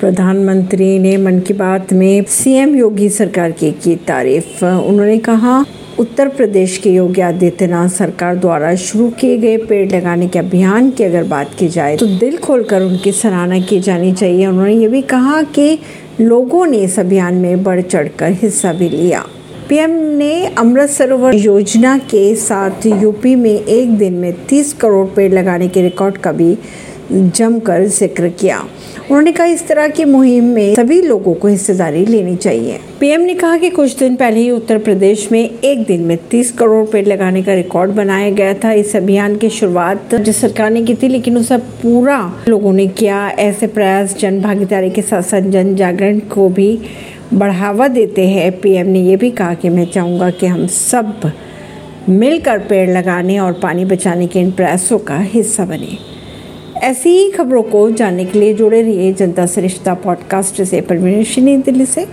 प्रधानमंत्री ने मन की बात में सीएम योगी सरकार की की तारीफ़। उन्होंने कहा, उत्तर प्रदेश के योगी आदित्यनाथ सरकार द्वारा शुरू किए गए पेड़ लगाने के अभियान की अगर बात की जाए तो दिल खोलकर उनकी सराहना की जानी चाहिए। उन्होंने ये भी कहा कि लोगों ने इस अभियान में बढ़ चढ़कर हिस्सा भी लिया। पीएम ने अमृत सरोवर योजना के साथ यूपी में एक दिन में 30 करोड़ पेड़ लगाने के रिकॉर्ड का भी जमकर ज़िक्र किया। उन्होंने कहा, इस तरह की मुहिम में सभी लोगों को हिस्सेदारी लेनी चाहिए। पीएम ने कहा कि कुछ दिन पहले ही उत्तर प्रदेश में एक दिन में 30 करोड़ पेड़ लगाने का रिकॉर्ड बनाया गया था। इस अभियान की शुरुआत राज्य सरकार ने की थी, लेकिन उसे पूरा लोगों ने किया। ऐसे प्रयास जन भागीदारी के साथ साथ जन जागरण को भी बढ़ावा देते हैं। पीएम ने यह भी कहा कि मैं चाहूँगा कि हम सब मिलकर पेड़ लगाने और पानी बचाने के इन प्रयासों का हिस्सा बने। ऐसी ही खबरों को जानने के लिए जुड़े रहिए जनता सरिश्ता पॉडकास्ट से। नई दिल्ली से।